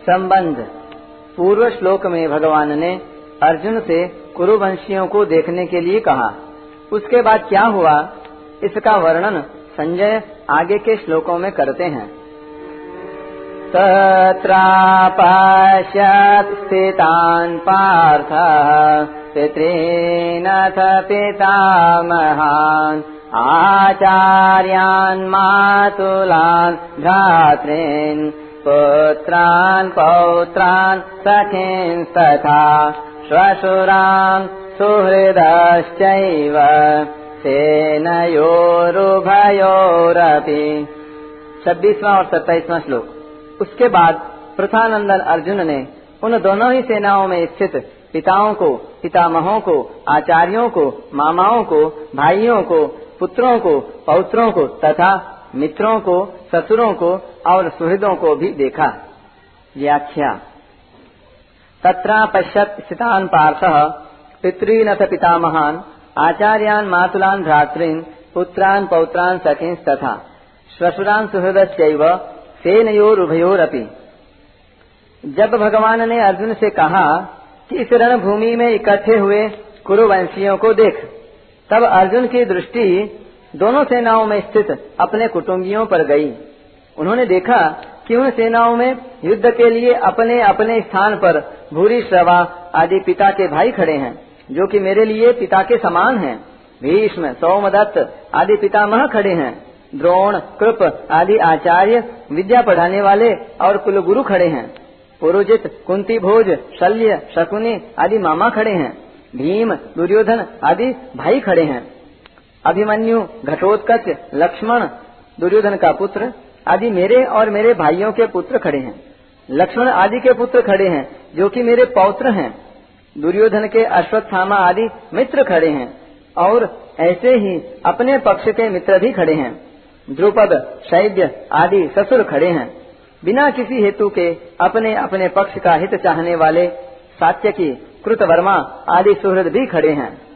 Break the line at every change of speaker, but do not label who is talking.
संबंध। पूर्व श्लोक में भगवान ने अर्जुन से कुरुवंशियों को देखने के लिए कहा। उसके बाद क्या हुआ? इसका वर्णन संजय आगे के श्लोकों में करते हैं। तत्रापश्यत् स्थितान् पार्थ पितॄनथ पितामहान् आचार्यान् मातुलान् भ्रातॄन् पुत्रान्, पौत्रान् सखींस्तथा श्वशुरान् सुहृदश्चैव सेनयोरुभयोरपि छब्बीसवां और सत्ताईसवां श्लोक। उसके बाद प्रथानंदन अर्जुन ने उन दोनों ही सेनाओं में स्थित पिताओं को, पितामहों को, आचार्यों को, मामाओं को, भाइयों को, पुत्रों को, पौत्रों को तथा मित्रों को, ससुरों को और सुहृदों को भी देखा। व्याख्या। तत्रा पश्यत स्थितान पार्थ पितृनथ पितामहान, आचार्यान मातुलान भ्रातृन, पुत्रान पौत्रान सखीं तथा। श्वशुरान सुहृदश्चैव सेनयोर उभयोरपि जब भगवान ने अर्जुन से कहा कि इस रणभूमि में इकट्ठे हुए कुरुवंशियों को देख, तब अर्जुन की दृष्टि दोनों सेनाओं में स्थित अपने कुटुंबियों पर गई। उन्होंने देखा कि उन सेनाओं में युद्ध के लिए अपने अपने स्थान पर भूरी श्रवा आदि पिता के भाई खड़े हैं, जो कि मेरे लिए पिता के समान हैं। भीष्म, सौमदत्त आदि पिता पितामह खड़े हैं। द्रोण, कृप आदि आचार्य, विद्या पढ़ाने वाले और कुलगुरु खड़े हैं। पुरोजित, कुंती भोज, शल्य, शकुनी आदि मामा खड़े हैं। भीम, दुर्योधन आदि भाई खड़े हैं। अभिमन्यु, घटोत्कच, लक्ष्मण, दुर्योधन का पुत्र आदि मेरे और मेरे भाइयों के पुत्र खड़े हैं। लक्ष्मण आदि के पुत्र खड़े हैं, जो कि मेरे पौत्र हैं। दुर्योधन के अश्वत्थामा आदि मित्र खड़े हैं, और ऐसे ही अपने पक्ष के मित्र भी खड़े हैं। द्रुपद, शैद्य आदि ससुर खड़े हैं। बिना किसी हेतु के अपने अपने पक्ष का हित चाहने वाले सात्य की कृतवर्मा आदि सुहृद भी खड़े हैं।